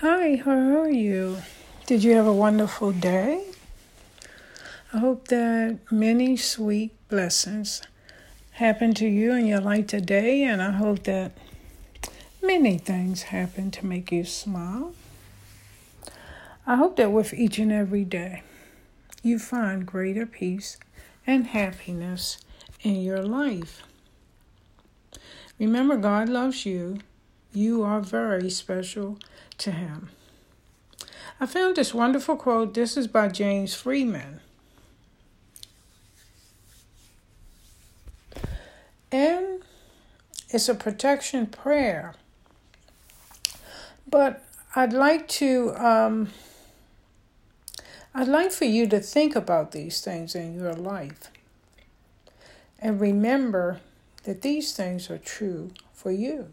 Hi, how are you? Did you have a wonderful day? I hope that many sweet blessings happen to you in your life today, and I hope that many things happen to make you smile. I hope that with each and every day, you find greater peace and happiness in your life. Remember, God loves you. You are very special to him. I found this wonderful quote. This is by James Freeman. And it's a protection prayer. But I'd like to um, I'd like for you to think about these things in your life. And remember that these things are true for you.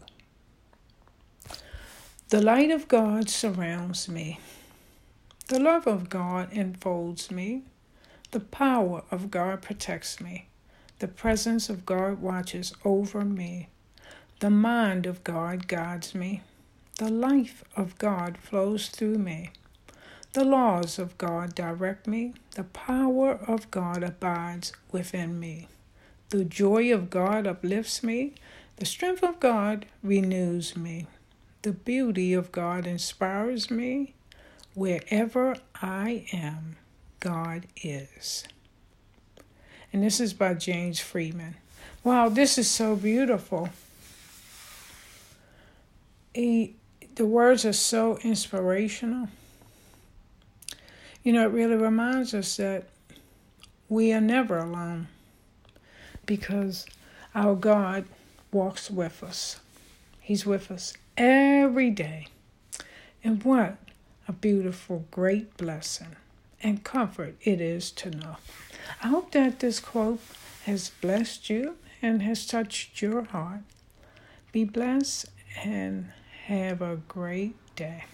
The light of God surrounds me. The love of God enfolds me. The power of God protects me. The presence of God watches over me. The mind of God guides me. The life of God flows through me. The laws of God direct me. The power of God abides within me. The joy of God uplifts me. The strength of God renews me. The beauty of God inspires me. Wherever I am, God is. And this is by James Freeman. Wow, this is so beautiful. He, the words are so inspirational. You know, it really reminds us that we are never alone because our God walks with us. He's with us every day. And what a beautiful, great blessing and comfort it is to know. I hope that this quote has blessed you and has touched your heart. Be blessed and have a great day.